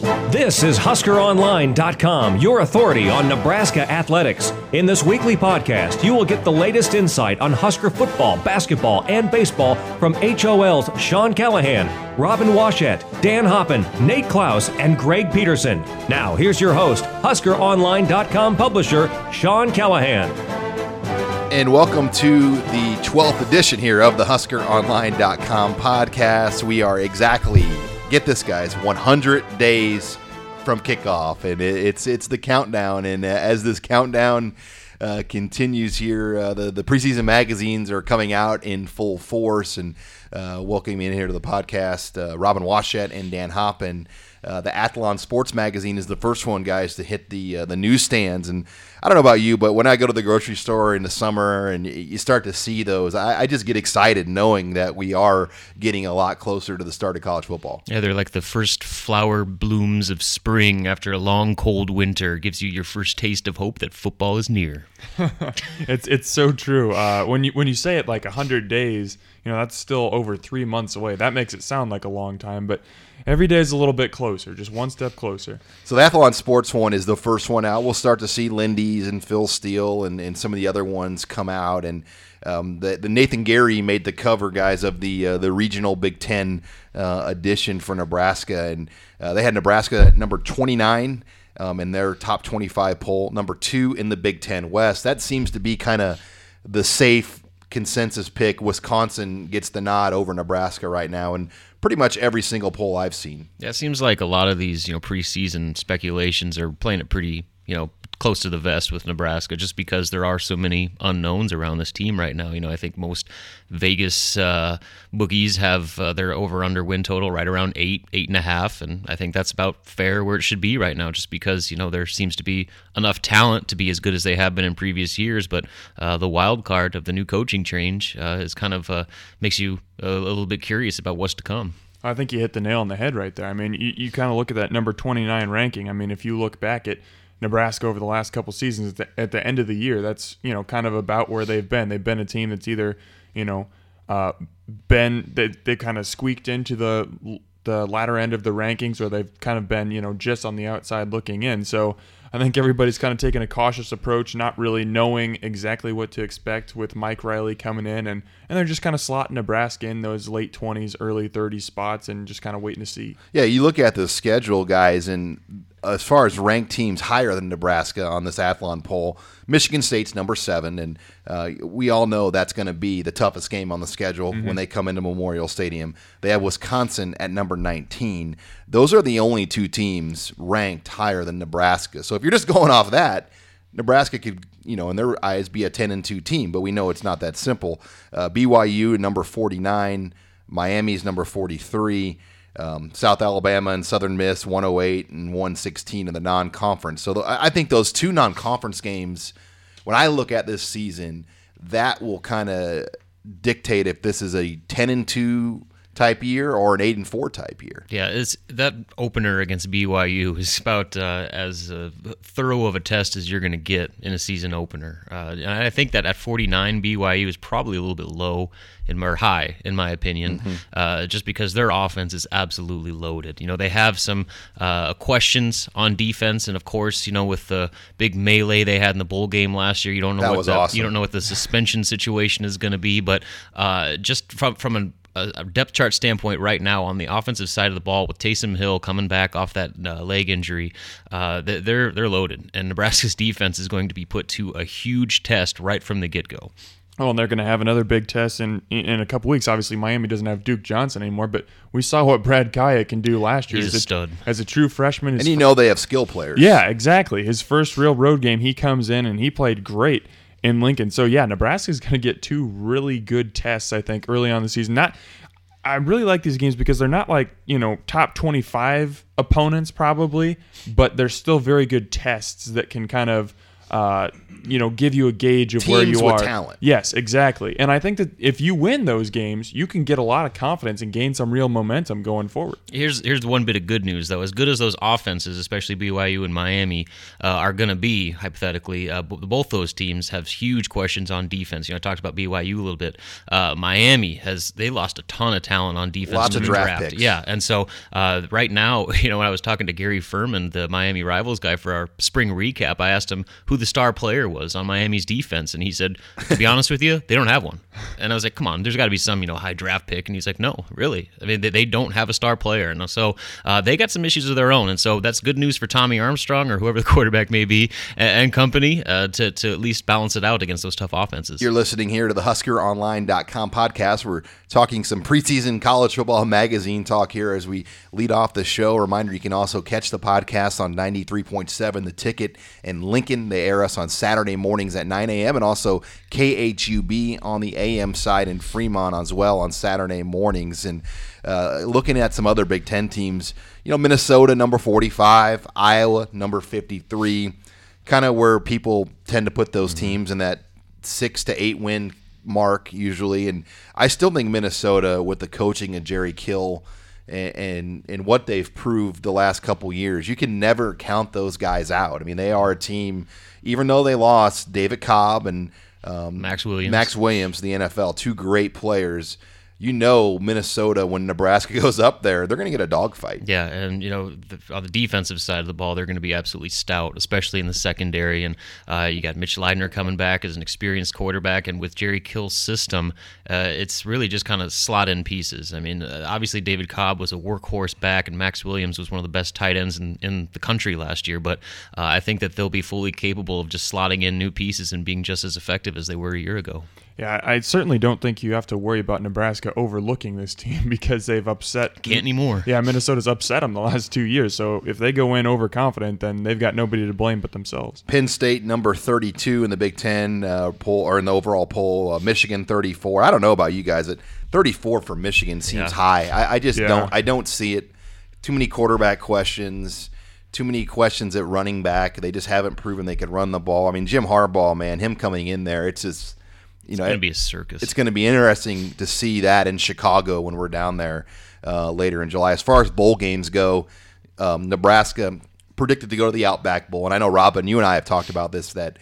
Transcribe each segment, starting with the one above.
This is HuskerOnline.com, your authority on Nebraska athletics. In this weekly podcast, you will get the latest insight on Husker football, basketball, and baseball from HOL's Sean Callahan, Robin Washut, Dan Hoppen, Nate Clouse, and Greg Peterson. Now, here's your host, HuskerOnline.com publisher, Sean Callahan. And welcome to the 12th edition here of the HuskerOnline.com podcast. We are exactly, get this, guys, 100 days from kickoff, and it's it's the countdown. And as this countdown uh, continues here, uh, the the preseason magazines are coming out in full force. And uh, welcoming in here to the podcast, uh, Robin Washut and Dan Hoppen. Uh, the Athlon Sports Magazine is the first one, guys, to hit the uh, the newsstands. And I don't know about you, but when I go to the grocery store in the summer and you start to see those, I, I, just get excited knowing that we are getting a lot closer to the start of college football. Yeah, they're like the first flower blooms of spring after a long cold winter. Gives you your first taste of hope that football is near. it's it's so true. Uh, when you when you say it like hundred days, you know that's still over three months away. That makes it sound like a long time, but every day is a little bit closer, just one step closer. So the Athlon Sports one is the first one out. We'll start to see Lindy's and Phil Steele and, and some of the other ones come out. And um, the, the, Nathan Gerry made the cover, guys, of the uh, the regional Big Ten uh, edition for Nebraska, and uh, they had Nebraska at number 29 um, in their top 25 poll, number two in the Big Ten West. That seems to be kind of the safe consensus pick. Wisconsin gets the nod over Nebraska right now, and pretty much every single poll I've seen. Yeah, it seems like a lot of these, you know, preseason speculations are playing it pretty, you know, close to the vest with Nebraska just because there are so many unknowns around this team right now. You know, I think most Vegas uh, bookies have uh, their over under win total right around eight, eight and a half. And I think that's about fair where it should be right now just because, you know, there seems to be enough talent to be as good as they have been in previous years. But uh, the wild card of the new coaching change uh, is kind of uh, makes you a, a little bit curious about what's to come. I think you hit the nail on the head right there. I mean, you, you kind of look at that number 29 ranking. I mean, if you look back at Nebraska over the last couple seasons at the, at the, end of the year. That's you know kind of about where they've been. They've been a team that's either you know uh, been they they kind of squeaked into the the latter end of the rankings, or they've kind of been you know just on the outside looking in. So I think everybody's kind of taking a cautious approach, not really knowing exactly what to expect with Mike Riley coming in, and, and they're just kind of slotting Nebraska in those late 20s, early 30s spots and just kind of waiting to see. Yeah, you look at the schedule, guys, and as far as ranked teams higher than Nebraska on this Athlon poll, Michigan State's number seven, and uh, we all know that's going to be the toughest game on the schedule mm-hmm. when they come into Memorial Stadium. They have Wisconsin at number 19. Those are the only two teams ranked higher than Nebraska. So if you're just going off that, Nebraska could, you know, in their eyes, be a 10 and 2 team, but we know it's not that simple. Uh, BYU number 49, Miami's number 43. Um, South Alabama and Southern Miss 108 and 116 in the non-conference. So th- I think those two non-conference games, when I look at this season, that will kind of dictate if this is a 10 and 2 type year or an eight and four type year. Yeah, it's that opener against BYU is about uh, as uh, thorough of a test as you're going to get in a season opener. Uh, and I think that at 49, BYU is probably a little bit low in or high in my opinion, mm-hmm. Uh, just because their offense is absolutely loaded. You know, they have some uh, questions on defense, and of course, you know, with the big melee they had in the bowl game last year, you don't know that what the, awesome. you don't know what the suspension situation is going to be, but uh, just from from an a depth chart standpoint right now on the offensive side of the ball with Taysom Hill coming back off that uh, leg injury, uh, they're they're loaded, and Nebraska's defense is going to be put to a huge test right from the get go. Oh, and they're going to have another big test in in a couple weeks. Obviously, Miami doesn't have Duke Johnson anymore, but we saw what Brad Kaaya can do last year. He's as a stud as a true freshman. And you know they have skill players. Yeah, exactly. His first real road game, he comes in and he played great in Lincoln. So yeah, Nebraska's going to get two really good tests, I think, early on the season. Not I really like these games because they're not like, you know, top 25 opponents probably, but they're still very good tests that can kind of uh, you know, give you a gauge of Teams where you with are. talent. Yes, exactly. And I think that if you win those games, you can get a lot of confidence and gain some real momentum going forward. Here's here's one bit of good news though. As good as those offenses, especially BYU and Miami, uh, are going to be hypothetically, uh, b- both those teams have huge questions on defense. You know, I talked about BYU a little bit. Uh, Miami has they lost a ton of talent on defense. Lots of the draft picks. Yeah, and so uh, right now, you know, when I was talking to Gary Ferman, the Miami Rivals guy, for our spring recap, I asked him who the star player was on Miami's defense, and he said, "To be honest with you, they don't have one." And I was like, "Come on, there's got to be some, you know, high draft pick." And he's like, "No, really. I mean, they, they don't have a star player." And so uh, they got some issues of their own, and so that's good news for Tommy Armstrong or whoever the quarterback may be and, and company uh, to to at least balance it out against those tough offenses. You're listening here to the HuskerOnline.com podcast. We're talking some preseason college football magazine talk here as we lead off the show. Reminder you can also catch the podcast on 93.7 The Ticket in Lincoln. They air us on Saturday mornings at 9 a.m. and also KHUB on the AM side in Fremont as well on Saturday mornings. And uh, looking at some other Big Ten teams, you know, Minnesota number 45, Iowa number 53 kind of where people tend to put those teams in that six to eight win mark usually. And I still think Minnesota, with the coaching of Jerry Kill and, and and what they've proved the last couple years, you can never count those guys out. I mean, they are a team, even though they lost David Cobb and um, Maxx Williams. Maxx Williams, the NFL, two great players. You know, Minnesota, when Nebraska goes up there, they're going to get a dogfight. Yeah, and you know, the, on the defensive side of the ball, they're going to be absolutely stout, especially in the secondary. And uh, you got Mitch Leidner coming back as an experienced quarterback, and with Jerry Kill's system, uh, it's really just kind of slot in pieces. I mean, uh, obviously David Cobb was a workhorse back, and Maxx Williams was one of the best tight ends in, in the country last year. But uh, I think that they'll be fully capable of just slotting in new pieces and being just as effective as they were a year ago. Yeah, I certainly don't think you have to worry about Nebraska overlooking this team because they've upset. Can't anymore. Yeah, Minnesota's upset them the last two years. So if they go in overconfident, then they've got nobody to blame but themselves. Penn State number 32 in the Big Ten uh, poll or in the overall poll. Uh, Michigan 34. I don't know about you guys. At 34 for Michigan seems Yeah. high. I, I just Yeah. don't. I don't see it. Too many quarterback questions. Too many questions at running back. They just haven't proven they could run the ball. I mean, Jim Harbaugh, man, him coming in there, it's just you know, It's going to be a circus. it's going to be interesting to see that in Chicago when we're down there uh, later in July. As far as bowl games go, um, Nebraska predicted to go to the Outback Bowl, and I know Robin, you and I have talked about this that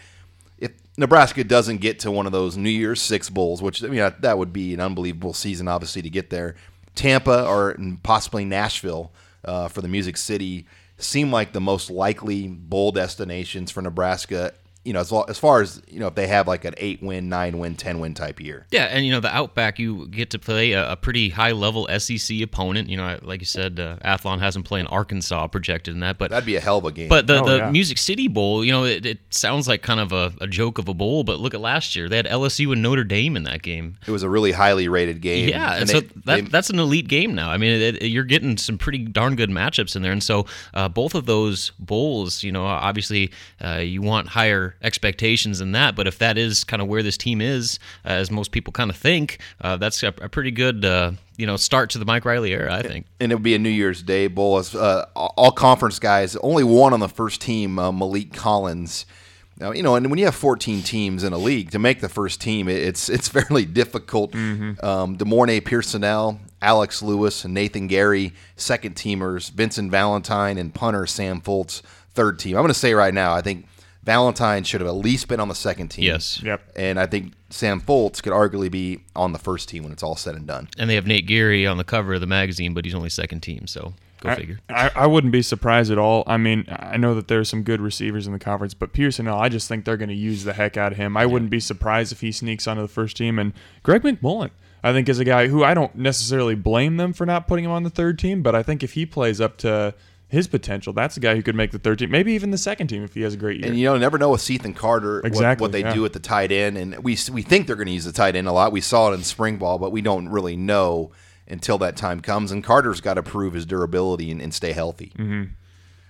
if Nebraska doesn't get to one of those New Year's Six bowls, which I mean that- that would be an unbelievable season, obviously to get there, Tampa or possibly Nashville uh, for the Music City seem like the most likely bowl destinations for Nebraska. You know, as, lo- as far as you know, if they have like an eight win, nine win, ten win type year. Yeah, and you know the Outback, you get to play a, a pretty high level SEC opponent. You know, like you said, uh, Athlon hasn't played an Arkansas projected in that, but That'd be a hell of a game. but the, Oh, the yeah. Music City Bowl, you know, it, it sounds like kind of a, a joke of a bowl, but look at last year. They had LSU and Notre Dame in that game. it was a really highly rated game. Yeah, and, and so they- that, they- that's an elite game now. I mean, it, it- you're getting some pretty darn good matchups in there, and so uh, both of those bowls, you know, obviously uh, you want higher expectations than that. But if that is kind of where this team is, uh, as most people kind of think, uh, that's a, a pretty good, uh, you know, start to the Mike Riley era. I think. and it would be a New Year's Day bowl. As, uh, all conference guys, only one on the first team, uh, Maliek Collins. Now, you know, and when you have 14 teams in a league, to make the first team, it's it's fairly difficult. Um, De'Mornay Pierson-El, Alex Lewis, and Nathan Gerry, second teamers, Vincent Valentine, and punter Sam Foltz, third team. I'm going to say right now, I think Valentine should have at least been on the second team. Yes. Yep. And I think Sam Foltz could arguably be on the first team when it's all said and done. And they have Nate Gerry on the cover of the magazine, but he's only second team, so go I, figure. I, I wouldn't be surprised at all. I mean, I know that there's some good receivers in the conference, but Pierson, I just think they're going to use the heck out of him. I wouldn't be surprised if he sneaks onto the first team. And Greg McMullen, I think, is a guy who I don't necessarily blame them for not putting him on the third team, but I think if he plays up to his potential, that's the guy who could make the third team, maybe even the second team if he has a great year. And you know, never know with Cethan Carter what- Exactly, what, they yeah. do at the tight end, and we we think they're going to use the tight end a lot. We saw it in spring ball, but we don't really know until that time comes. And Carter's got to prove his durability and, and stay healthy. Mm-hmm.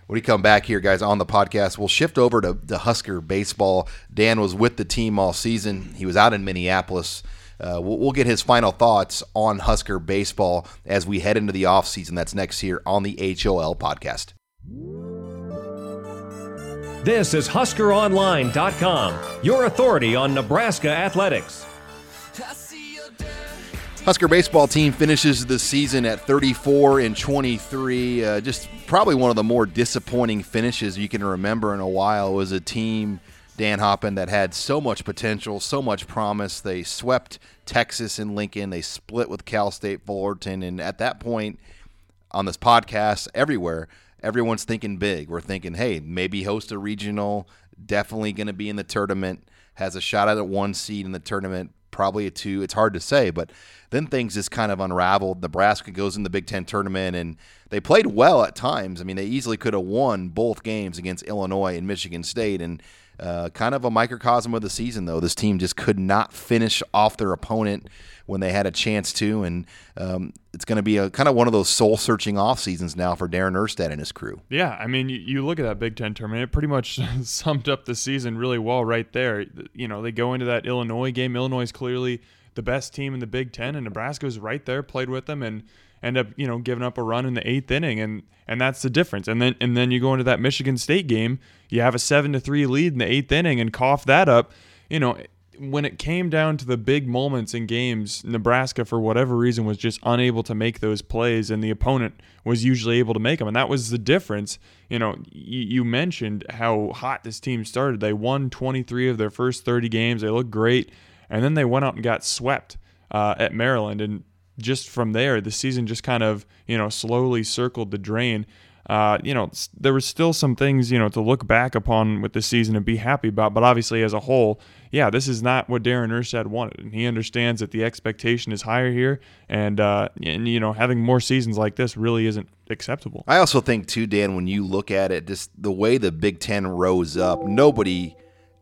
When we come back here, guys, on the podcast, we'll shift over to, to Husker baseball. Dan was with the team all season. He was out in Minneapolis. Uh, we'll, we'll get his final thoughts on Husker baseball as we head into the offseason. That's next here on the HOL podcast. This is HuskerOnline.com, your authority on Nebraska athletics. Husker baseball team finishes the season at 34 and 23. Uh, just probably one of the more disappointing finishes you can remember in a while. It was a team, Dan Hoppen, that had so much potential, so much promise. They swept Texas and Lincoln. They split with Cal State Fullerton. And at that point, on this podcast, everywhere, everyone's thinking big. We're thinking, hey, maybe host a regional, definitely going to be in the tournament, has a shot at a one seed in the tournament, probably a two. It's hard to say, but then things just kind of unraveled. Nebraska goes in the Big Ten tournament, and they played well at times. I mean, they easily could have won both games against Illinois and Michigan State, and uh, kind of a microcosm of the season, though. This team just could not finish off their opponent when they had a chance to, and um, it's going to be a kind of one of those soul-searching off seasons now for Darren Erstad and his crew. Yeah, I mean, you, you look at that Big Ten tournament; it pretty much summed up the season really well right there. You know, they go into that Illinois game. Illinois is clearly the best team in the Big Ten, and Nebraska was right there, played with them, and end up you know giving up a run in the eighth inning, and and that's the difference. And then and then you go into that Michigan State game, you have a seven to three lead in the eighth inning, and cough that up. You know, when it came down to the big moments in games, Nebraska, for whatever reason, was just unable to make those plays, and the opponent was usually able to make them. And that was the difference. You know, you mentioned how hot this team started. They won 23 of their first 30 games. They looked great and then they went out and got swept uh, at Maryland, and just from there, the season just kind of you know slowly circled the drain. Uh, you know, there were still some things, you know, to look back upon with the season and be happy about. But obviously, as a whole, yeah, this is not what Darren Erstad wanted, and he understands that the expectation is higher here, and uh, and you know, having more seasons like this really isn't acceptable. I also think too, Dan, when you look at it, just the way the Big Ten rose up, nobody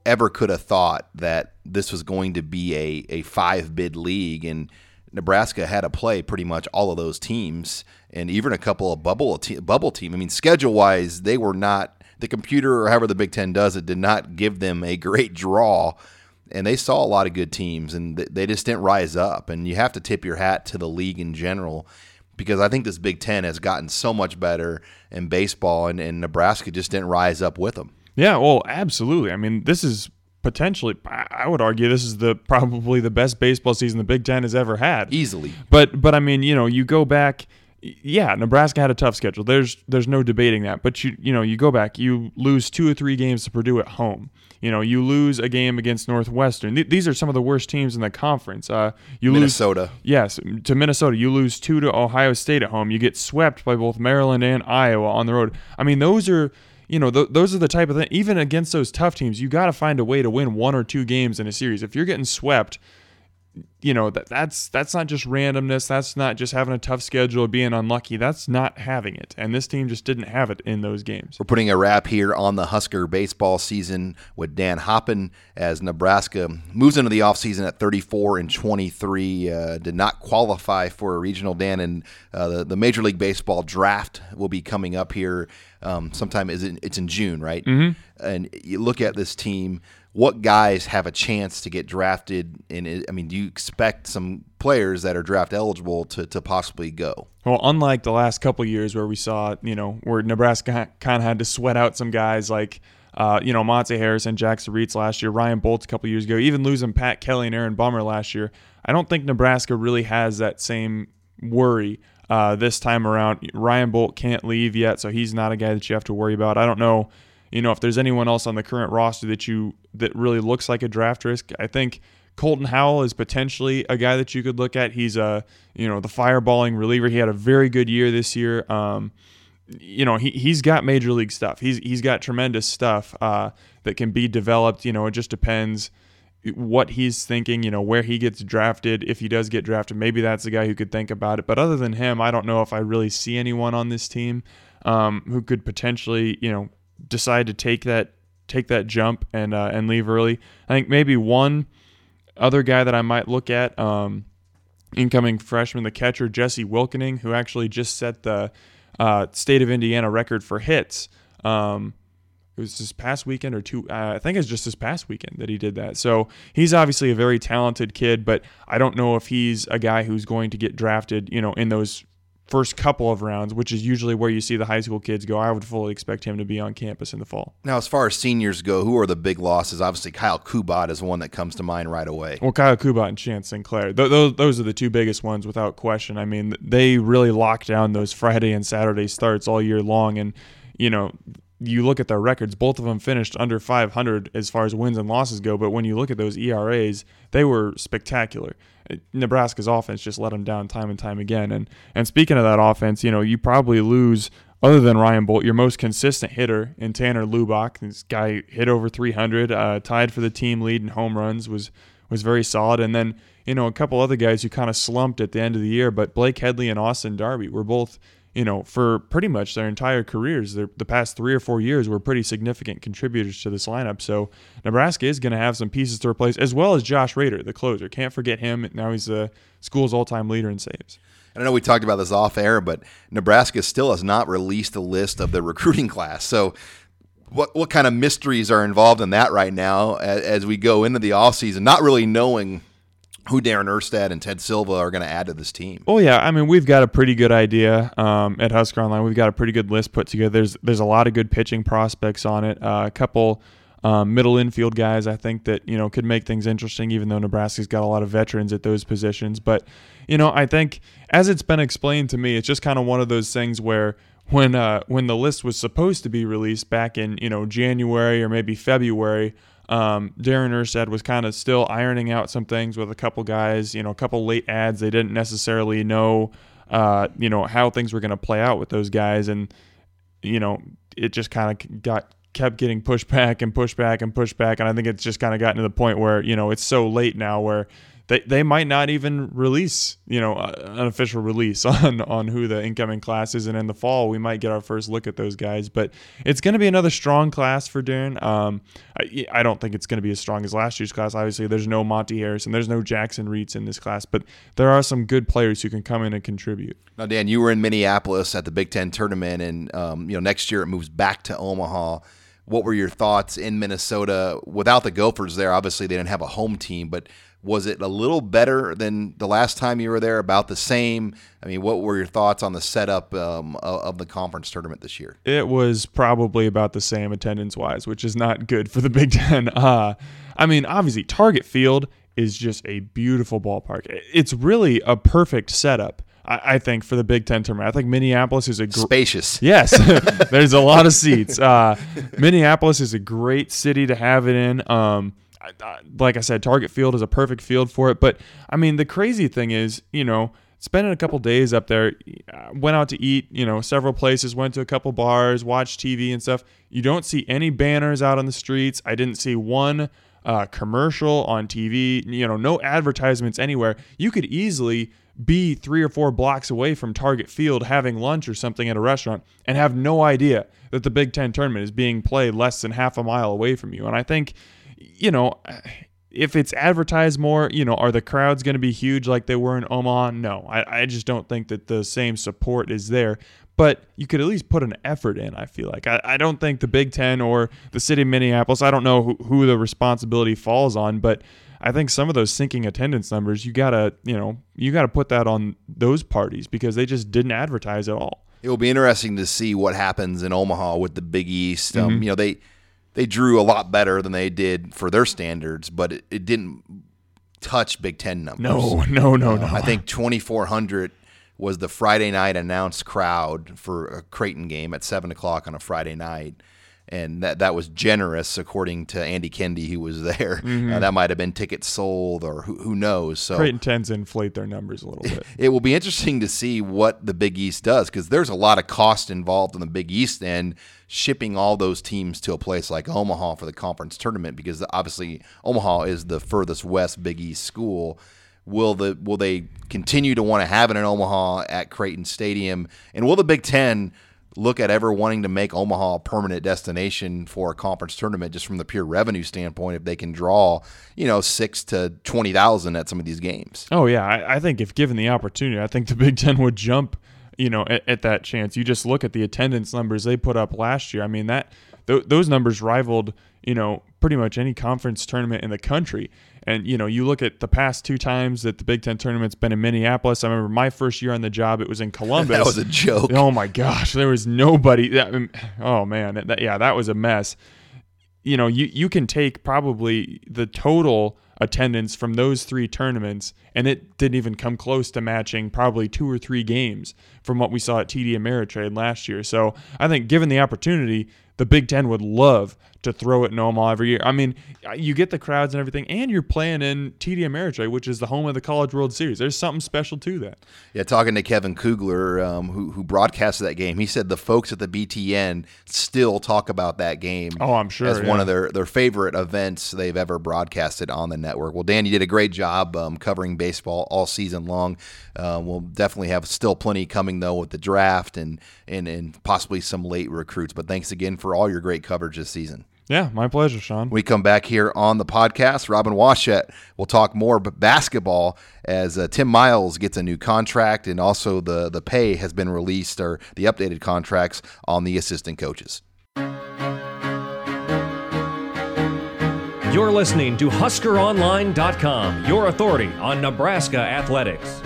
ever could have thought that this was going to be a, a five bid league and Nebraska had to play pretty much all of those teams and even a couple of bubble te- bubble team. I mean, schedule wise, they were not the computer or however the Big Ten does it did not give them a great draw, and they saw a lot of good teams and they just didn't rise up. And you have to tip your hat to the league in general because I think this Big Ten has gotten so much better in baseball, and, and Nebraska just didn't rise up with them. Yeah, well, absolutely. I mean, this is potentially I would argue this is the probably the best baseball season the Big 10 has ever had. Easily. But but I mean, you know, you go back yeah, Nebraska had a tough schedule. There's there's no debating that. But you you know, you go back, you lose two or three games to Purdue at home. You know, you lose a game against Northwestern. Th- these are some of the worst teams in the conference. Uh, you Minnesota. lose yes to Minnesota. You lose two to Ohio State at home. You get swept by both Maryland and Iowa on the road. I mean, those are you know, th- those are the type of thing. Even against those tough teams, you got to find a way to win one or two games in a series. If you're getting swept, you know that that's that's not just randomness. That's not just having a tough schedule being unlucky. That's not having it. And this team just didn't have it in those games. We're putting a wrap here on the Husker baseball season with Dan Hoppen as Nebraska moves into the offseason at 34 and 23. Uh, did not qualify for a regional. Dan and uh, the the Major League Baseball draft will be coming up here um, sometime. Is it, it's in June, right? Mm-hmm. And you look at this team what guys have a chance to get drafted? And I mean, do you expect some players that are draft eligible to, to possibly go? Well, unlike the last couple years where we saw, you know, where Nebraska kind of had to sweat out some guys like, uh, you know, Monte Harrison, Jakson Reetz last year, Ryan Boldts a couple years ago, even losing Pat Kelly and Aaron Bummer last year. I don't think Nebraska really has that same worry uh, this time around. Ryan Boldt can't leave yet, so he's not a guy that you have to worry about. I don't know you know, if there's anyone else on the current roster that you that really looks like a draft risk, I think Colton Howell is potentially a guy that you could look at. He's a you know the fireballing reliever. He had a very good year this year. Um, you know he he's got major league stuff. He's he's got tremendous stuff uh, that can be developed. You know it just depends what he's thinking. You know where he gets drafted. If he does get drafted, maybe that's the guy who could think about it. But other than him, I don't know if I really see anyone on this team um, who could potentially you know decide to take that take that jump and uh, and leave early. I think maybe one other guy that I might look at, um, incoming freshman, the catcher Jesse Wilkening, who actually just set the uh, state of Indiana record for hits. Um, it was this past weekend or two. Uh, I think it's just this past weekend that he did that. So he's obviously a very talented kid, but I don't know if he's a guy who's going to get drafted. You know, in those first couple of rounds, which is usually where you see the high school kids go, I would fully expect him to be on campus in the fall. Now, as far as seniors go, who are the big losses? Obviously, Kyle Kubat is one that comes to mind right away. Well, Kyle Kubat and Chance Sinclair, th- those, those are the two biggest ones without question. I mean, they really locked down those Friday and Saturday starts all year long. And, you know, you look at their records, both of them finished under 500 as far as wins and losses go. But when you look at those ERAs, they were spectacular. Nebraska's offense just let them down time and time again. And and speaking of that offense, you know, you probably lose other than Ryan Boldt, your most consistent hitter in Tanner Lubach. This guy hit over 300, uh, tied for the team lead in home runs, was was very solid. And then you know a couple other guys who kind of slumped at the end of the year, but Blake Headley and Austin Darby were both you know, for pretty much their entire careers, the past three or four years were pretty significant contributors to this lineup. So Nebraska is going to have some pieces to replace, as well as Josh Roeder, the closer. Can't forget him. Now he's the school's all-time leader in saves. I know we talked about this off air, but Nebraska still has not released a list of the recruiting class. So what what kind of mysteries are involved in that right now as, as we go into the offseason, not really knowing who Darren Erstad and Ted Silva are going to add to this team. Oh yeah, I mean we've got a pretty good idea um, at Husker Online. We've got a pretty good list put together. There's there's a lot of good pitching prospects on it. Uh, a couple um, middle infield guys I think that you know could make things interesting. Even though Nebraska's got a lot of veterans at those positions, but you know I think as it's been explained to me, it's just kind of one of those things where when uh, when the list was supposed to be released back in you know January or maybe February. Um, Darren Erstad was kind of still ironing out some things with a couple guys, you know, a couple late ads. They didn't necessarily know, uh, you know, how things were going to play out with those guys, and you know, it just kind of got kept getting pushed back and pushed back and pushed back, and I think it's just kind of gotten to the point where you know it's so late now where they, they might not even release, you know, an official release on, on who the incoming class is. And in the fall, we might get our first look at those guys. But it's going to be another strong class for Darren. Um, I, I don't think it's going to be as strong as last year's class. Obviously, there's no Monty Harrison, there's no Jakson Reetz in this class, but there are some good players who can come in and contribute. Now, Dan, you were in Minneapolis at the Big Ten tournament, and um, you know next year it moves back to Omaha what were your thoughts in Minnesota without the Gophers there? Obviously, they didn't have a home team, but was it a little better than the last time you were there? About the same? I mean, what were your thoughts on the setup um, of the conference tournament this year? It was probably about the same attendance wise, which is not good for the Big Ten. Uh, I mean, obviously, Target Field is just a beautiful ballpark. It's really a perfect setup. I, think for the Big Ten tournament, I think Minneapolis is a gr- spacious. Yes, there's a lot of seats. Uh, Minneapolis is a great city to have it in. Um, like I said, Target Field is a perfect field for it. But I mean, the crazy thing is, you know, spending a couple days up there, uh, went out to eat, you know, several places, went to a couple bars, watched TV and stuff. You don't see any banners out on the streets. I didn't see one uh, commercial on TV, you know, no advertisements anywhere. You could easily be three or four blocks away from Target Field having lunch or something at a restaurant and have no idea that the Big Ten tournament is being played less than half a mile away from you. And I think you know, if it's advertised more, you know, are the crowds going to be huge like they were in Omaha? No, I, I just don't think that the same support is there. But you could at least put an effort in, I feel like. I, I don't think the Big Ten or the city of Minneapolis, I don't know who, who the responsibility falls on, but I think some of those sinking attendance numbers, you got to, you know, you got to put that on those parties because they just didn't advertise at all. It will be interesting to see what happens in Omaha with the Big East. Um, mm-hmm. You know, they they drew a lot better than they did for their standards, but it, it didn't touch Big Ten numbers. No, no, no, uh, no. I think 2,400 was the Friday night announced crowd for a Creighton game at 7 o'clock on a Friday night and that that was generous according to Andy Kendeigh, who was there. Mm-hmm. Uh, that might have been tickets sold, or who, who knows. So Creighton tends to inflate their numbers a little bit. It will be interesting to see what the Big East does because there's a lot of cost involved in the Big East and shipping all those teams to a place like Omaha for the conference tournament because obviously Omaha is the furthest west Big East school. Will the will they continue to want to have it in Omaha at Creighton Stadium, and will the Big Ten? Look at ever wanting to make Omaha a permanent destination for a conference tournament just from the pure revenue standpoint if they can draw, you know, six to 20,000 at some of these games. Oh, yeah. I, I, think if given the opportunity, I think the Big Ten would jump, you know, at, at, that chance. You just look at the attendance numbers they put up last year. I mean, that th- those numbers rivaled, you know, pretty much any conference tournament in the country. And you know, you look at the past two times that the Big Ten tournament's been in Minneapolis. I remember my first year on the job; it was in Columbus. that was a joke. Oh my gosh, there was nobody. That, um, oh man, that, yeah, that was a mess. You know, you you can take probably the total attendance from those three tournaments, and it didn't even come close to matching probably two or three games from what we saw at TD Ameritrade last year. So I think, given the opportunity, the Big Ten would love to throw it in Omaha every year. I mean, you get the crowds and everything, and you're playing in TD Ameritrade, which is the home of the College World Series. There's something special to that. Yeah, talking to Kevin Kugler, um, who, who broadcasted that game, he said the folks at the BTN still talk about that game. Oh, I'm sure as yeah. one of their their favorite events they've ever broadcasted on the network. Well, Dan, you did a great job um, covering baseball all season long. Uh, we'll definitely have still plenty coming though with the draft and and and possibly some late recruits. But thanks again for all your great coverage this season. Yeah, my pleasure, Sean. We come back here on the podcast. Robin Washut will talk more basketball as uh, Tim Miles gets a new contract, and also the the pay has been released or the updated contracts on the assistant coaches. You're listening to HuskerOnline.com, your authority on Nebraska athletics.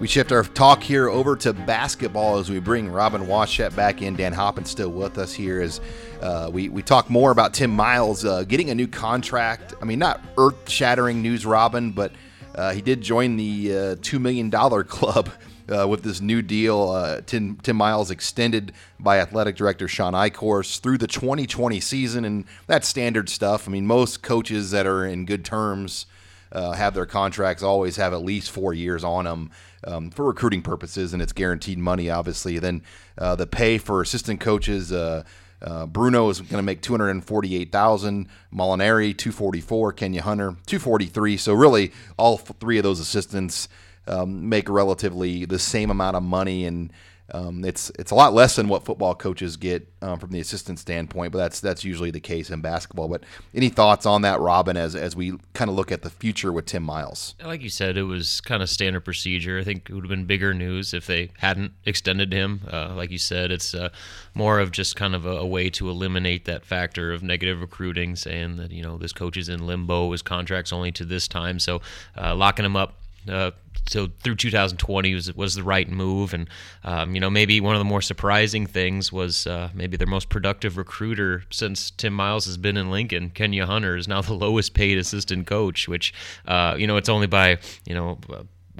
We shift our talk here over to basketball as we bring Robin Washut back in. Dan Hoppen still with us here as uh, we, we talk more about Tim Miles uh, getting a new contract. I mean, not earth shattering news, Robin, but uh, he did join the uh, $2 million club uh, with this new deal. Uh, Tim, Tim Miles extended by athletic director Shawn Eichorst through the 2020 season, and that's standard stuff. I mean, most coaches that are in good terms have their contracts always have at least four years on them um, for recruiting purposes, and it's guaranteed money, obviously. Then uh, the pay for assistant coaches. Uh, uh, Burno is going to make 248,000. Molinari 244. Kenya Hunter 243. So really, all three of those assistants um, make relatively the same amount of money, and um, it's it's a lot less than what football coaches get um, from the assistant standpoint. But that's that's usually the case in basketball. But any thoughts on that, Robin, as as we kind of look at the future with Tim Miles? Like you said, it was kind of standard procedure. I think it would have been bigger news if they hadn't extended him. Uh, like you said, it's uh, more of just kind of a, a, way to eliminate that factor of negative recruiting, saying that you know this coach is in limbo, his contract's only to this time, so uh, locking him up uh, so through 2020 was was the right move, and um, you know maybe one of the more surprising things was uh, maybe their most productive recruiter since Tim Miles has been in Lincoln. Kenya Hunter is now the lowest paid assistant coach, which uh, you know it's only by you know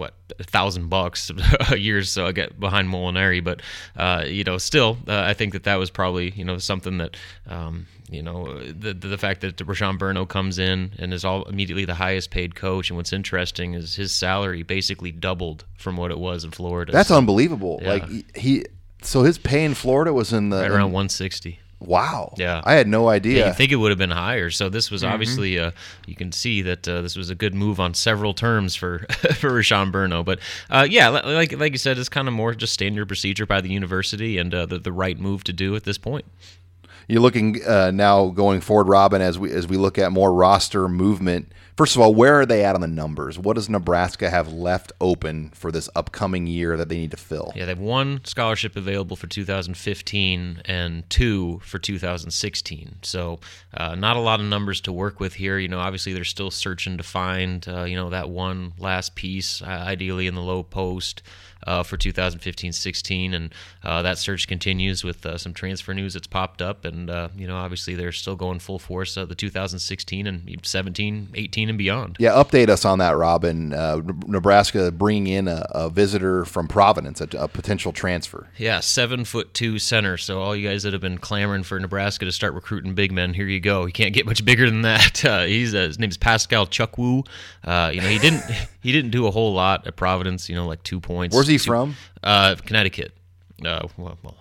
what a thousand bucks a year so I get behind Molinari but uh, you know still uh, I think that that was probably you know something that um, you know the the fact that Rashon Burno comes in and is all immediately the highest paid coach and what's interesting is his salary basically doubled from what it was in Florida. That's so, unbelievable. Yeah. like he so his pay in Florida was in the right around 160 Wow. Yeah. I had no idea. Yeah, you think it would have been higher. So this was mm-hmm. obviously, uh, you can see that uh, this was a good move on several terms for for Rashon Burno. But uh, yeah, like like you said, it's kind of more just standard procedure by the university and uh, the, the right move to do at this point. You're looking uh, now going forward, Robin, as we as we look at more roster movement First of all, where are they at on the numbers? What does Nebraska have left open for this upcoming year that they need to fill? Yeah, they have one scholarship available for 2015 and two for 2016. So, uh, not a lot of numbers to work with here. You know, obviously they're still searching to find, uh, you know, that one last piece, uh, ideally in the low post uh, for 2015-16, and uh, that search continues with uh, some transfer news that's popped up, and uh, you know obviously they're still going full force uh, the 2016 and 17, 18, and beyond. Yeah, update us on that, Robin. Uh, Nebraska bringing in a, a visitor from Providence, a, a, potential transfer. Yeah, seven foot two center. So all you guys that have been clamoring for Nebraska to start recruiting big men, here you go. You can't get much bigger than that. he's his name is Pascal Chukwu. Uh you know he didn't he didn't do a whole lot at Providence. You know, like two points. Where's he from? Uh, Connecticut. Uh, well, well,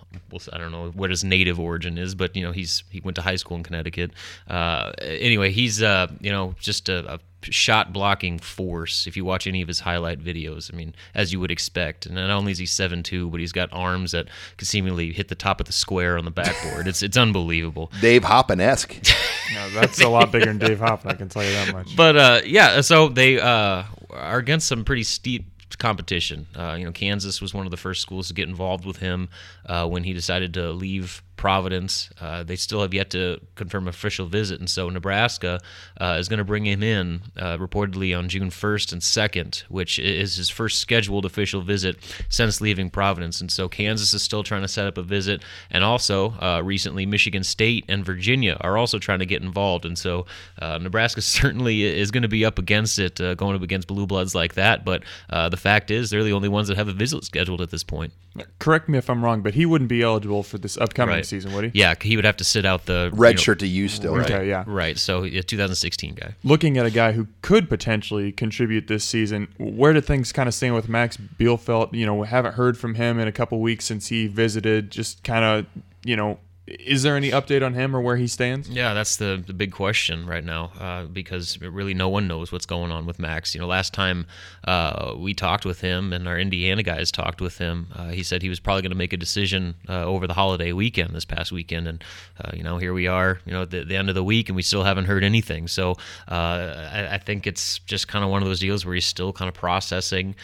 I don't know what his native origin is, but you know he's he went to high school in Connecticut. Uh, anyway, he's uh, you know just a, a, shot blocking force. If you watch any of his highlight videos, I mean, as you would expect. And not only is he seven two, but he's got arms that can seemingly hit the top of the square on the backboard. it's it's unbelievable. Dave Hoppen esque. no, that's a lot bigger than Dave Hoppen. I can tell you that much. But uh, yeah, so they uh, are against some pretty steep competition. Uh, you know, Kansas was one of the first schools to get involved with him uh, when he decided to leave Providence. Uh, they still have yet to confirm official visit, and so Nebraska uh, is going to bring him in uh, reportedly on June 1st and 2nd, which is his first scheduled official visit since leaving Providence. And so Kansas is still trying to set up a visit, and also uh, recently Michigan State and Virginia are also trying to get involved. And so uh, Nebraska certainly is going to be up against it, uh, going up against blue bloods like that. But the fact is, they're the only ones that have a visit scheduled at this point. Correct me if I'm wrong, but he wouldn't be eligible for this upcoming Right. Season, would he? Yeah, he would have to sit out the Red you know- shirt to you still, right? Okay, yeah. Right. So, yeah, 2016 guy. Looking at a guy who could potentially contribute this season, where do things kind of stand with Max Bielfeldt? You know, we haven't heard from him in a couple weeks since he visited. Just kind of, you know, is there any update on him or where he stands? Yeah, that's the, the big question right now uh, because really no one knows what's going on with Max. You know, last time uh, we talked with him and our Indiana guys talked with him, uh, he said he was probably going to make a decision uh, over the holiday weekend this past weekend. And, uh, you know, here we are, you know, at the, the end of the week and we still haven't heard anything. So uh, I, I think it's just kind of one of those deals where he's still kind of processing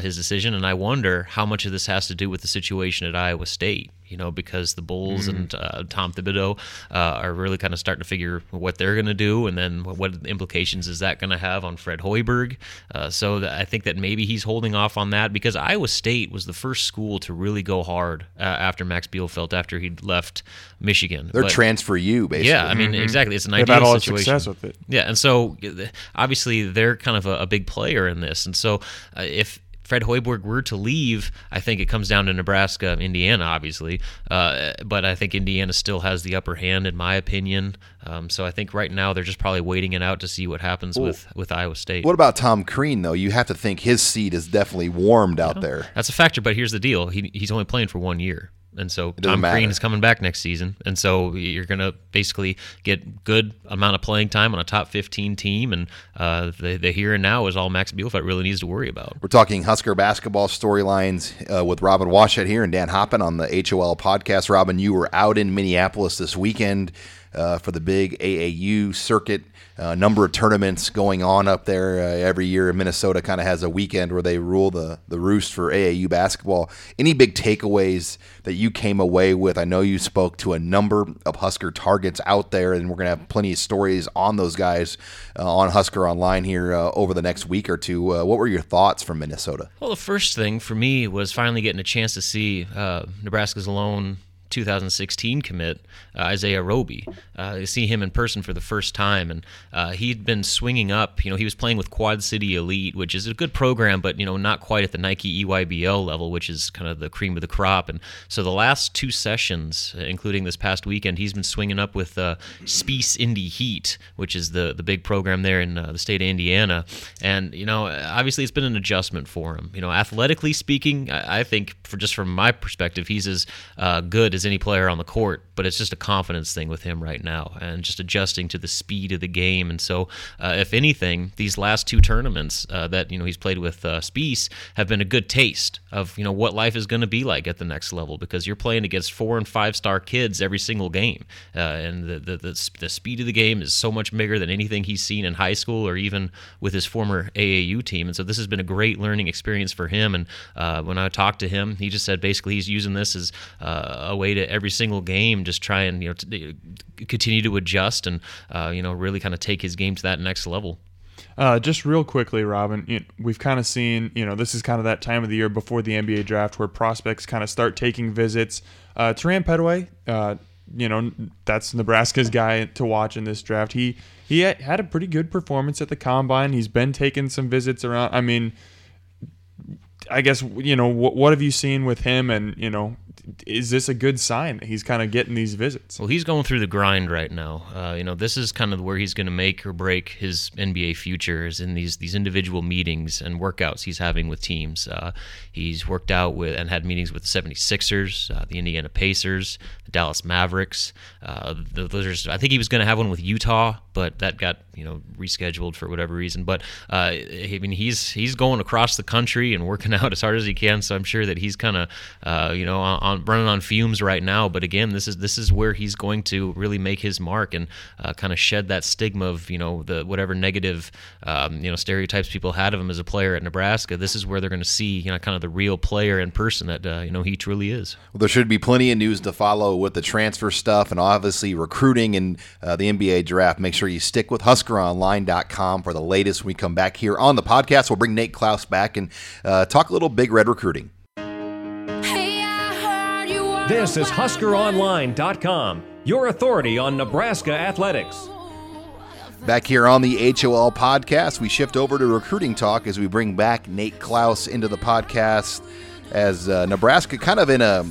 his decision. And I wonder how much of this has to do with the situation at Iowa State you know, because the Bulls and uh, Tom Thibodeau uh, are really kind of starting to figure what they're going to do, and then what implications is that going to have on Fred Hoiberg. Uh, so that I think that maybe he's holding off on that because Iowa State was the first school to really go hard uh, after Max Bielfeldt after he left Michigan. They're But- transfer you, basically. yeah, I mean, exactly. It's an They've ideal had all the situation. success with it. Yeah, and so uh, obviously they're kind of a, a big player in this, and so uh, if Fred Hoiberg were to leave, I think it comes down to Nebraska, Indiana, obviously, uh, but I think Indiana still has the upper hand, in my opinion. Um, so I think right now they're just probably waiting it out to see what happens with with Iowa State. What about Tom Crean, though? You have to think his seat is definitely warmed out there. That's a factor, but here's the deal: he, he's only playing for one year, and so Tom matter. Crean is coming back next season, and so you're gonna basically get good amount of playing time on a top 15 team, and uh, the the here and now is all Max Bielfeldt really needs to worry about. We're talking Husker basketball storylines uh, with Robin Washut here and Dan Hoppen on the HOL podcast. Robin, you were out in Minneapolis this weekend uh, for the big AAU circuit. A number of tournaments going on up there uh, every year. Minnesota kind of has a weekend where they rule the, the roost for AAU basketball. Any big takeaways that you came away with? I know you spoke to a number of Husker targets out there, and we're to have plenty of stories on those guys uh, on Husker Online here uh, over the next week or two. Uh, what were your thoughts from Minnesota? Well, the first thing for me was finally getting a chance to see uh, Nebraska's lone 2016 commit uh, Isaiah Roby. Uh, see him in person for the first time, and uh, he'd been swinging up. You know, he was playing with Quad City Elite, which is a good program, but you know, not quite at the Nike EYBL level, which is kind of the cream of the crop. And so the last two sessions, including this past weekend, he's been swinging up with uh, Spiece Indy Heat, which is the the big program there in uh, the state of Indiana. And you know, obviously, it's been an adjustment for him. You know, athletically speaking, I, I think, for just from my perspective, he's as uh, good as any player on the court. But it's just a confidence thing with him right now, and just adjusting to the speed of the game. And so, uh, if anything, these last two tournaments uh, that you know he's played with uh, Spiece have been a good taste of you know what life is going to be like at the next level because you're playing against four and five star kids every single game, uh, and the, the the the speed of the game is so much bigger than anything he's seen in high school or even with his former AAU team. And so this has been a great learning experience for him. And uh, when I talked to him, he just said basically he's using this as uh, a way to every single game just try and you know to continue to adjust and uh, you know really kind of take his game to that next level. Uh, just real quickly, Robin, you we've kind of seen, you know, this is kind of that time of the year before the NBA draft where prospects kind of start taking visits. Uh, Terran Petteway, uh, you know, that's Nebraska's guy to watch in this draft. He he had- had a pretty good performance at the combine. He's been taking some visits around. I mean, I guess you know what, what have you seen with him, and you know, is this a good sign that he's kind of getting these visits? Well, he's going through the grind right now. Uh, you know, this is kind of where he's going to make or break his NBA future is in these these individual meetings and workouts he's having with teams. Uh, he's worked out with and had meetings with the 76ers, uh, the Indiana Pacers, the Dallas Mavericks. Uh, the, those are, I think he was going to have one with Utah but that got you know rescheduled for whatever reason. But uh, I mean, he's he's going across the country and working out as hard as he can. So I'm sure that he's kind of uh, you know on, running on fumes right now. But again, this is this is where he's going to really make his mark and uh, kind of shed that stigma of you know the whatever negative um, you know stereotypes people had of him as a player at Nebraska. This is where they're going to see you know kind of the real player in person that uh, you know he truly is. Well, there should be plenty of news to follow with the transfer stuff and obviously recruiting and uh, the NBA draft. Make sure you stick with HuskerOnline.com for the latest. When we come back here on the podcast, we'll bring Nate Clouse back and uh, talk a little Big Red recruiting. Hey, This is HuskerOnline.com, your authority on Nebraska athletics. Back here on the HOL podcast, we shift over to recruiting talk as we bring back Nate Klaus into the podcast as uh, Nebraska kind of in a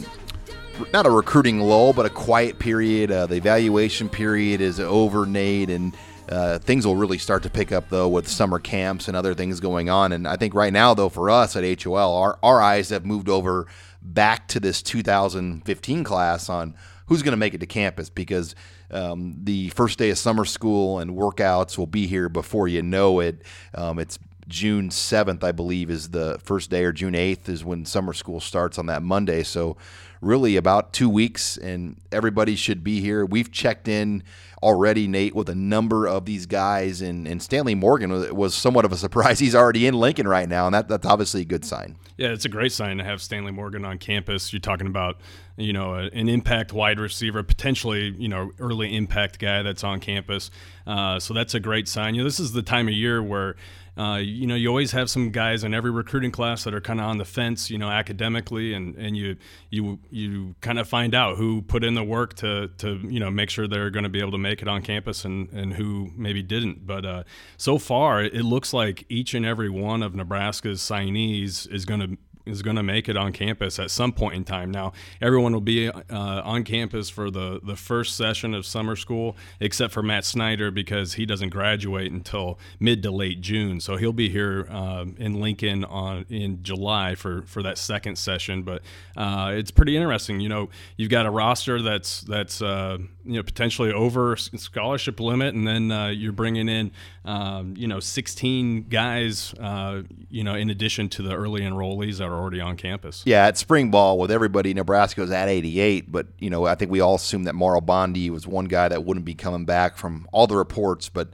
not a recruiting lull, but a quiet period. Uh, the evaluation period is over, Nate, and uh, things will really start to pick up though with summer camps and other things going on. And I think right now, though, for us at HOL, our, our eyes have moved over back to this 2015 class on who's going to make it to campus because um, the first day of summer school and workouts will be here before you know it. Um, it's June 7th, I believe, is the first day, or June 8th is when summer school starts on that Monday. So, really, about two weeks, and everybody should be here. We've checked in already, Nate, with a number of these guys, and, and Stanley Morgan was, was somewhat of a surprise. He's already in Lincoln right now, and that, that's obviously a good sign. Yeah, it's a great sign to have Stanley Morgan on campus. You're talking about, you know, an impact wide receiver, potentially, you know, early impact guy that's on campus. Uh, so that's a great sign. You know, this is the time of year where uh, you know, you always have some guys in every recruiting class that are kind of on the fence, you know, academically, and, and you you you kind of find out who put in the work to to you know make sure they're going to be able to make it on campus, and and who maybe didn't. But uh, so far, it looks like each and every one of Nebraska's signees is going to is going to make it on campus at some point in time. Now, everyone will be uh, on campus for the, the first session of summer school, except for Matt Snyder because he doesn't graduate until mid to late June. So he'll be here uh, in Lincoln on in July for, for that second session. But uh, it's pretty interesting. You know, you've got a roster that's that's uh, you know potentially over scholarship limit, and then uh, you're bringing in um, you know 16 guys. Uh, you know, in addition to the early enrollees that are already on campus. Yeah, at spring ball with everybody, Nebraska was at 88, but you know I think we all assumed that Mauro Bondi was one guy that wouldn't be coming back from all the reports, but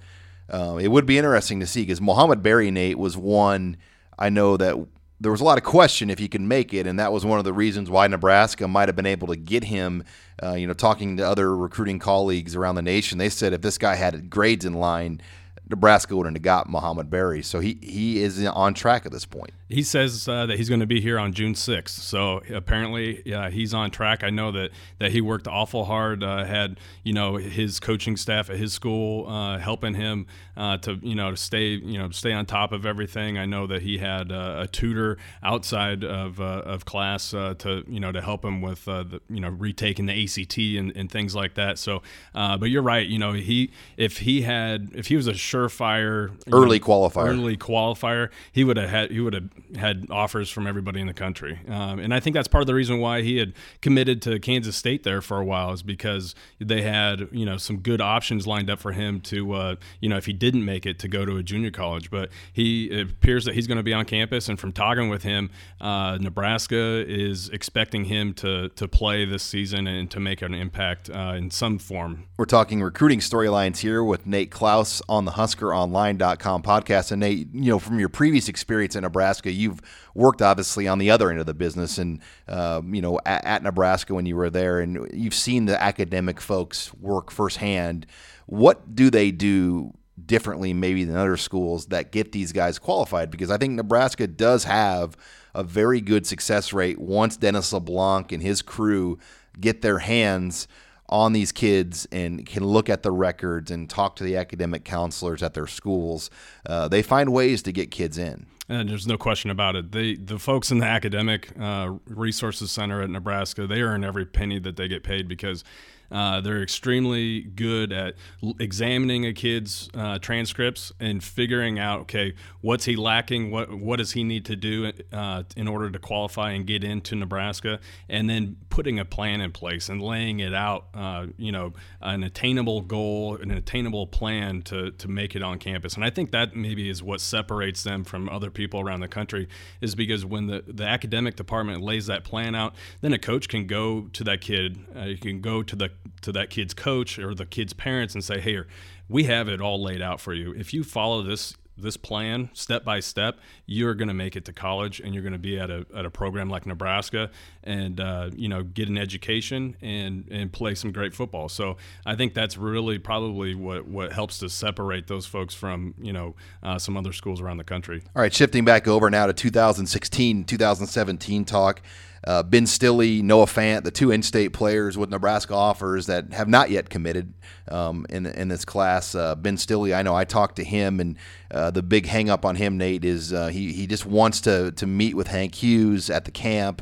uh, it would be interesting to see because Mohamed Barry Nate was one I know that there was a lot of question if he could make it, and that was one of the reasons why Nebraska might have been able to get him. Uh, you know, talking to other recruiting colleagues around the nation, they said if this guy had grades in line, Nebraska wouldn't have got Mohamed Barry. So he, he is on track at this point. He says uh, that he's going to be here on June 6th. So apparently yeah, he's on track. I know that, that he worked awful hard, uh, had, you know, his coaching staff at his school uh, helping him uh, to, you know, to stay, you know, stay on top of everything. I know that he had uh, a tutor outside of, uh, of class to, you know, to help him with, the, you know, retaking the ACT and, and things like that. So, but you're right. You know, he, if he had, if he was a surefire early know, qualifier, early qualifier, he would have had, he would have had offers from everybody in the country. Um, and I think that's part of the reason why he had committed to Kansas State there for a while is because they had, you know, some good options lined up for him to, uh, you know, if he didn't make it to go to a junior college. But he appears that he's going to be on campus. And from talking with him, uh, Nebraska is expecting him to, to play this season and to make an impact uh, in some form. We're talking recruiting storylines here with Nate Clouse on the HuskerOnline.com podcast. And Nate, you know, from your previous experience in Nebraska, Nebraska. You've worked obviously on the other end of the business, and um, you know at, at Nebraska when you were there, and you've seen the academic folks work firsthand. What do they do differently, maybe than other schools that get these guys qualified? Because I think Nebraska does have a very good success rate once Dennis LeBlanc and his crew get their hands on these kids and can look at the records and talk to the academic counselors at their schools. Uh, they find ways to get kids in. And there's no question about it. They, the folks in the academic uh, resources center at Nebraska, they earn every penny that they get paid because Uh, they're extremely good at l- examining a kid's uh, transcripts and figuring out, okay, what's he lacking? What what does he need to do uh, in order to qualify and get into Nebraska? And then putting a plan in place and laying it out, uh, you know, an attainable goal, an attainable plan to to make it on campus. And I think that maybe is what separates them from other people around the country, is because when the the academic department lays that plan out, then a coach can go to that kid, uh, you can go to the to that kid's coach or the kid's parents and say, "Hey, we have it all laid out for you. If you follow this this plan step by step, you're going to make it to college, and you're going to be at a, at a program like Nebraska, and uh, you know get an education and and play some great football. So I think that's really probably what what helps to separate those folks from you know uh, some other schools around the country. All right, shifting back over now to 2016, 2017 talk. Uh, ben Stille, Noah Fant, the two in-state players with Nebraska offers that have not yet committed um, in in this class. Uh, ben Stille, I know I talked to him, and uh, the big hang-up on him, Nate, is uh, he he just wants to to meet with Hank Hughes at the camp,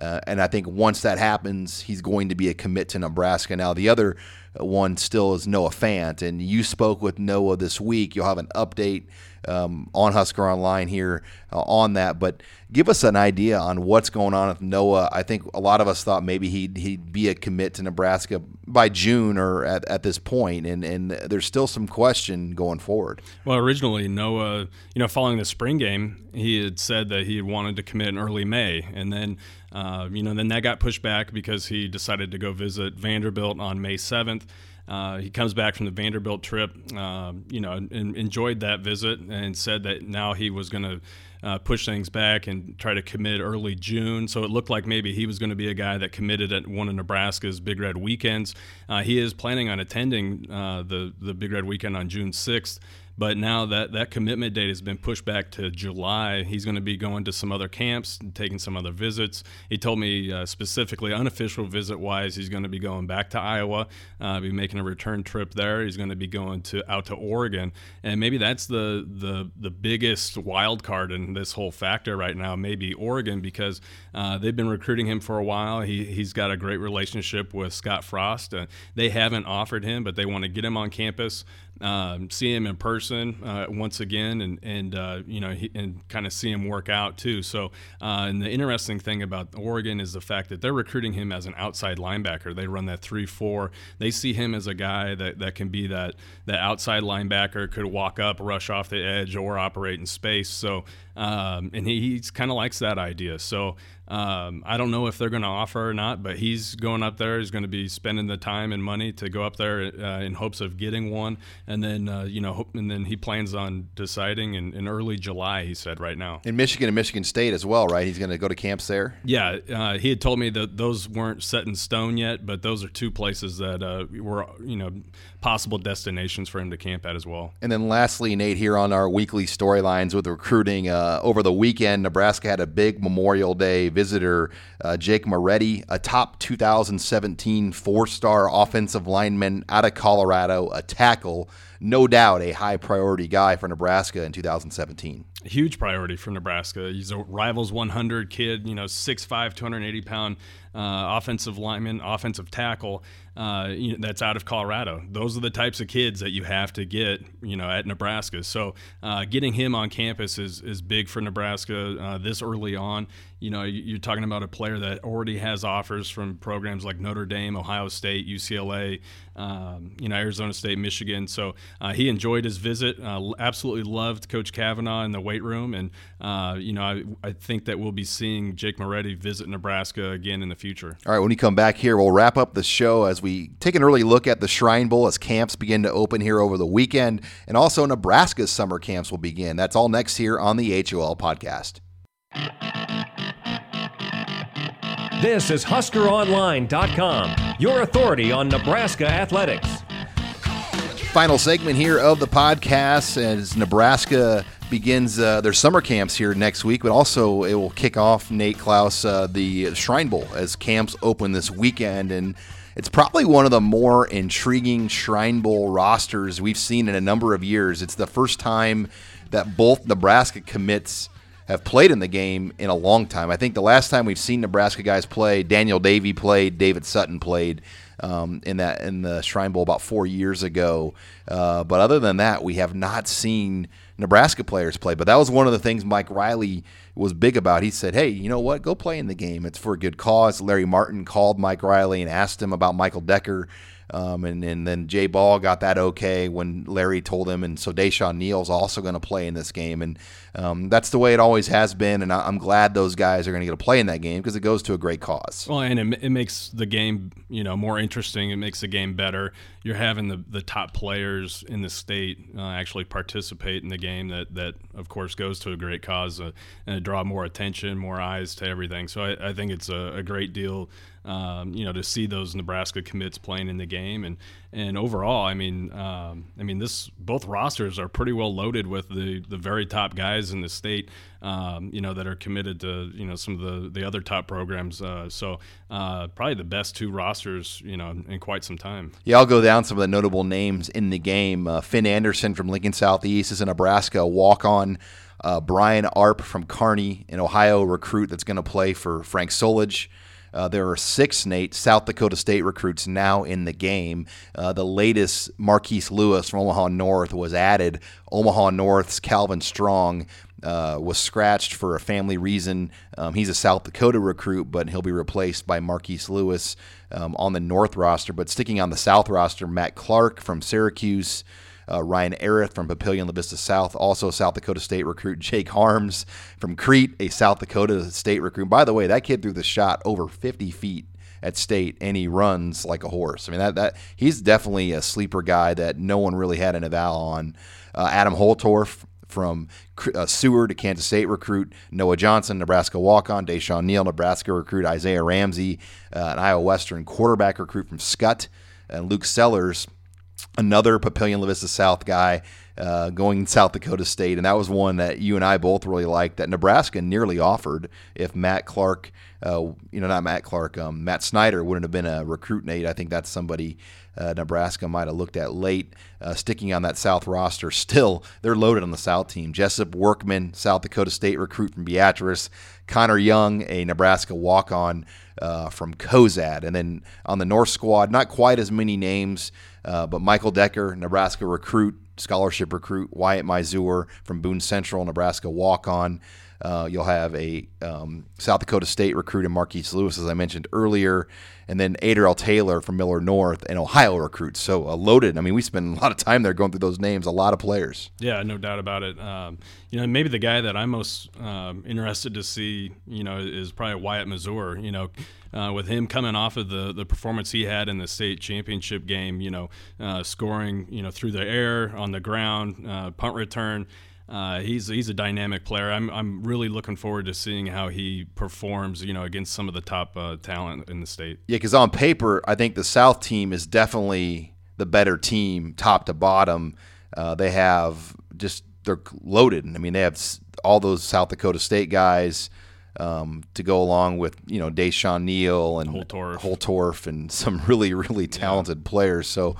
uh, and I think once that happens, he's going to be a commit to Nebraska. Now the other one still is Noah Fant, and you spoke with Noah this week. You'll have an update um, on Husker Online here uh, on that. But give us an idea on what's going on with Noah. I think a lot of us thought maybe he'd, he'd be a commit to Nebraska by June or at, at this point, and, and there's still some question going forward. Well, originally, Noah, you know, following the spring game, he had said that he wanted to commit in early May. And then, uh, you know, then that got pushed back because he decided to go visit Vanderbilt on May 7th. Uh, he comes back from the Vanderbilt trip, uh, you know, and enjoyed that visit and said that now he was going to uh, push things back and try to commit early June. So it looked like maybe he was going to be a guy that committed at one of Nebraska's Big Red weekends. Uh, he is planning on attending uh, the the Big Red weekend on June 6th. But now that that commitment date has been pushed back to July, he's going to be going to some other camps, taking some other visits. He told me uh, specifically, unofficial visit wise, he's going to be going back to Iowa, uh, be making a return trip there. He's going to be going to out to Oregon, and maybe that's the the the biggest wild card in this whole factor right now. Maybe Oregon because uh, they've been recruiting him for a while. He he's got a great relationship with Scott Frost. Uh, they haven't offered him, but they want to get him on campus um, see him in person uh, once again, and and uh, you know he, and kind of see him work out too. So, uh, and the interesting thing about Oregon is the fact that they're recruiting him as an outside linebacker. They run that three-four. They see him as a guy that, that can be that that outside linebacker, could walk up, rush off the edge, or operate in space. So, um, and he, he's kind of likes that idea. So. Um, I don't know if they're going to offer or not, but he's going up there. He's going to be spending the time and money to go up there uh, in hopes of getting one, and then uh, you know, hope, and then he plans on deciding in, in, early July. He said right now in Michigan and Michigan State as well, right? He's going to go to camps there. Yeah, uh, he had told me that those weren't set in stone yet, but those are two places that uh, were you know possible destinations for him to camp at as well. And then lastly, Nate, here on our weekly storylines with recruiting uh, over the weekend, Nebraska had a big Memorial Day visitor, uh, Jake Moretti, a top 2017 four star offensive lineman out of Colorado, a tackle, no doubt a high priority guy for Nebraska in 2017 huge priority for Nebraska. He's a Rivals 100 kid, you know, 6'5", 280 pound uh, offensive lineman, offensive tackle uh, you know, that's out of Colorado. Those are the types of kids that you have to get, you know, at Nebraska. So uh, getting him on campus is, is big for Nebraska uh, this early on. You know, you're talking about a player that already has offers from programs like Notre Dame, Ohio State, UCLA, um, you know, Arizona State, Michigan. So uh, he enjoyed his visit. Uh, absolutely loved Coach Cavanaugh in the weight room, and uh, you know, I, I think that we'll be seeing Jake Moretti visit Nebraska again in the future. All right, when you come back here, we'll wrap up the show as we take an early look at the Shrine Bowl as camps begin to open here over the weekend, and also Nebraska's summer camps will begin. That's all next here on the HOL podcast. This is HuskerOnline.com, your authority on Nebraska athletics. Final segment here of the podcast as Nebraska begins uh, their summer camps here next week, but also it will kick off Nate Clouse uh, the Shrine Bowl as camps open this weekend, and it's probably one of the more intriguing Shrine Bowl rosters we've seen in a number of years. It's the first time that both Nebraska commits have played in the game in a long time. I think the last time we've seen Nebraska guys play, Daniel Davey played, David Sutton played um, in that in the Shrine Bowl about four years ago. Uh, but other than that, we have not seen Nebraska players play. But that was one of the things Mike Riley was big about. He said, "Hey, you know what? Go play in the game. It's for a good cause." Larry Martin called Mike Riley and asked him about Michael Decker. Um, and, and then Jay Ball got that okay when Larry told him. And so Deshaun Neal's also going to play in this game. And um, that's the way it always has been. And I, am glad those guys are going to get to play in that game because it goes to a great cause. Well, and it, it, makes the game, you know, more interesting. It makes the game better. You're having the, the top players in the state uh, actually participate in the game that, that, of course, goes to a great cause uh, and draw more attention, more eyes to everything. So I, I think it's a, a great deal um, you know, to see those Nebraska commits playing in the game, and and overall, I mean, um, I mean, this both rosters are pretty well loaded with the the very top guys in the state, um, you know, that are committed to you know some of the the other top programs. Uh, so uh, probably the best two rosters, you know, in quite some time. Yeah, I'll go down some of the notable names in the game. Uh, Finn Anderson from Lincoln Southeast is a Nebraska walk on. Uh, Brian Arp from Kearney, an Ohio recruit that's going to play for Frank Solich. Uh, there are six Nate South Dakota State recruits now in the game. Uh, the latest Marquise Lewis from Omaha North was added. Omaha North's Calvin Strong uh, was scratched for a family reason. Um, he's a South Dakota recruit, but he'll be replaced by Marquise Lewis um, on the North roster. But sticking on the South roster, Matt Clark from Syracuse. Uh, Ryan Arith from Papillion La Vista South, also South Dakota State recruit Jake Harms from Crete, a South Dakota State recruit. By the way, that kid threw the shot over 50 feet at state and he runs like a horse. I mean that that he's definitely a sleeper guy that no one really had an eval on. Uh, Adam Holtorf from uh, Seward, a Kansas State recruit, Noah Johnson, Nebraska walk-on, Deshaun Neal, Nebraska recruit, Isaiah Ramsey, uh, an Iowa Western quarterback recruit from Skutt, and Luke Sellers, another Papillion La Vista South guy uh, going South Dakota State, and that was one that you and I both really liked. That Nebraska nearly offered if Matt Clark, uh, you know, not Matt Clark, um, Matt Snyder wouldn't have been a recruit. Nate, I think that's somebody uh, Nebraska might have looked at late. Uh, sticking on that South roster, still they're loaded on the South team. Jessup Workman, South Dakota State recruit from Beatrice. Connor Young, a Nebraska walk-on uh, from Cozad, and then on the North squad, not quite as many names. Uh, but Michael Decker, Nebraska recruit, scholarship recruit, Wyatt Mazour from Boone Central, Nebraska walk on. Uh, you'll have a um, South Dakota State recruit in Marquise Lewis, as I mentioned earlier, and then Adriel Taylor from Millard North, and Ohio recruits. So uh, loaded. I mean, we spend a lot of time there going through those names. A lot of players. Yeah, no doubt about it. Um, you know, maybe the guy that I'm most um, interested to see, you know, is probably Wyatt Mazour. You know, uh, with him coming off of the, the performance he had in the state championship game, you know, uh, scoring, you know, through the air, on the ground, uh, punt return. Uh, he's he's a dynamic player. I'm I'm really looking forward to seeing how he performs. You know, against some of the top uh, talent in the state. Yeah, because on paper, I think the South team is definitely the better team, top to bottom. Uh, they have just they're loaded. I mean, they have all those South Dakota State guys um, to go along with you know Deshaun Neal and Holtorf. Holtorf and some really really talented yeah. players. So.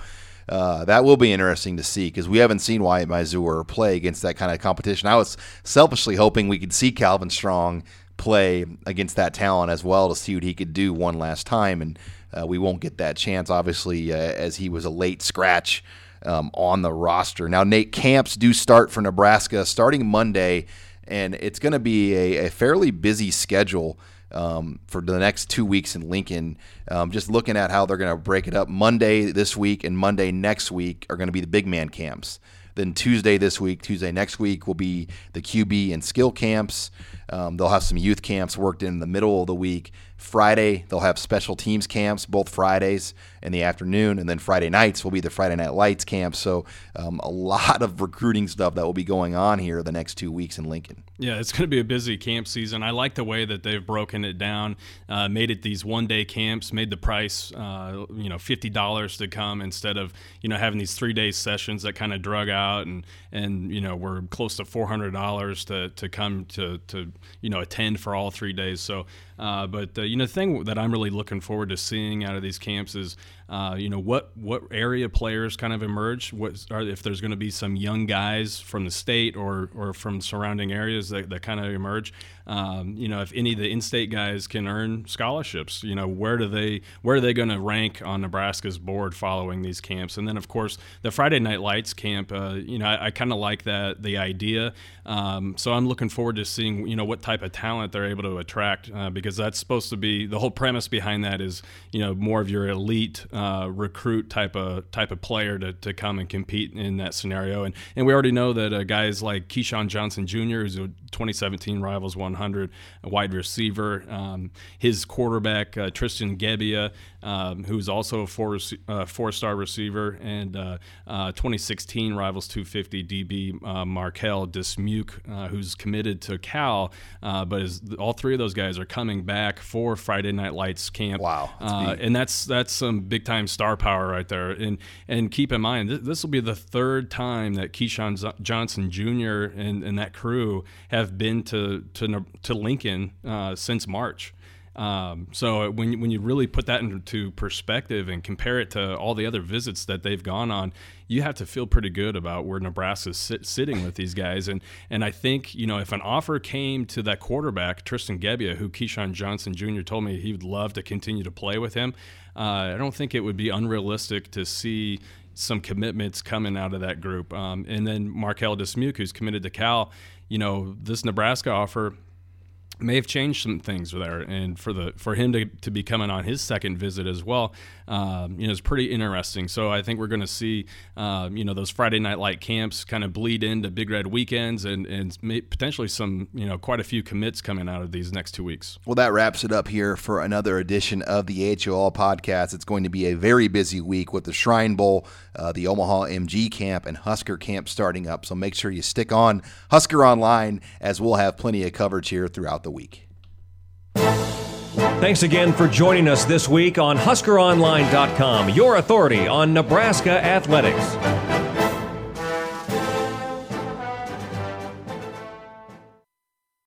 Uh, that will be interesting to see because we haven't seen Wyatt Mazour play against that kind of competition. I was selfishly hoping we could see Calvin Strong play against that talent as well to see what he could do one last time, and uh, we won't get that chance, obviously, uh, as he was a late scratch um, on the roster. Now, Nate camps do start for Nebraska starting Monday and it's going to be a, a, fairly busy schedule um, for the next two weeks in Lincoln. Um, just looking at how they're going to break it up. Monday this week and Monday next week are going to be the big man camps. Then Tuesday this week, Tuesday next week will be the QB and skill camps. Um, they'll have some youth camps worked in the middle of the week. Friday, they'll have special teams camps, both Fridays in the afternoon, and then Friday nights will be the Friday Night Lights camp. So, um, a lot of recruiting stuff that will be going on here the next two weeks in Lincoln. Yeah, it's going to be a busy camp season. I like the way that they've broken it down, uh, made it these one day camps, made the price, uh, you know, fifty dollars to come instead of you know having these three day sessions that kind of drug out and and you know we're close to four hundred dollars to to come to to you know attend for all three days. So, uh, but uh, you know, the thing that I'm really looking forward to seeing out of these camps is, uh, you know, what what area players kind of emerge. What are if there's going to be some young guys from the state or or from surrounding areas that, that kind of emerge. Um, you know, if any of the in-state guys can earn scholarships, you know, where do they where are they going to rank on Nebraska's board following these camps? And then, of course, the Friday Night Lights camp. Uh, you know, I, I kind of like that the idea. Um, so I'm looking forward to seeing you know what type of talent they're able to attract uh, because that's supposed to be the whole premise behind that is you know more of your elite uh, recruit type of type of player to, to come and compete in that scenario. And and we already know that uh, guys like Keyshawn Johnson Jr. is a 2017 Rivals 100 wide receiver. Um, his quarterback uh, Tristan Gebbia, um, who's also a four uh, four star receiver, and uh, uh, 2016 Rivals 250 DB uh, Markel Dismuke, uh, who's committed to Cal, but is, all three of those guys are coming back for Friday Night Lights camp. Wow, that's and that's that's some big time star power right there. And and keep in mind th- this will be the third time that Keyshawn Z- Johnson Jr. and, and that crew have been to to to Lincoln uh, since March. Um, so when when you really put that into perspective and compare it to all the other visits that they've gone on, you have to feel pretty good about where Nebraska's sit, sitting with these guys. And and I think you know if an offer came to that quarterback Tristan Gebbia, who Keyshawn Johnson Jr. told me he would love to continue to play with him, uh, I don't think it would be unrealistic to see some commitments coming out of that group. Um, and then Markel Dismuke, who's committed to Cal, you know, this Nebraska offer may have changed some things there and for the for him to, to be coming on his second visit as well um, you know it's pretty interesting. So i think we're going to see um, you know those friday night light camps kind of bleed into big red weekends and and potentially some you know quite a few commits coming out of these next two weeks. Well that wraps it up here for another edition of the hol podcast. It's going to be a very busy week with the shrine bowl uh, the omaha mg camp and husker camp starting up. So make sure you stick on husker online as we'll have plenty of coverage here throughout the week. Thanks again for joining us this week on HuskerOnline.com, your authority on Nebraska athletics.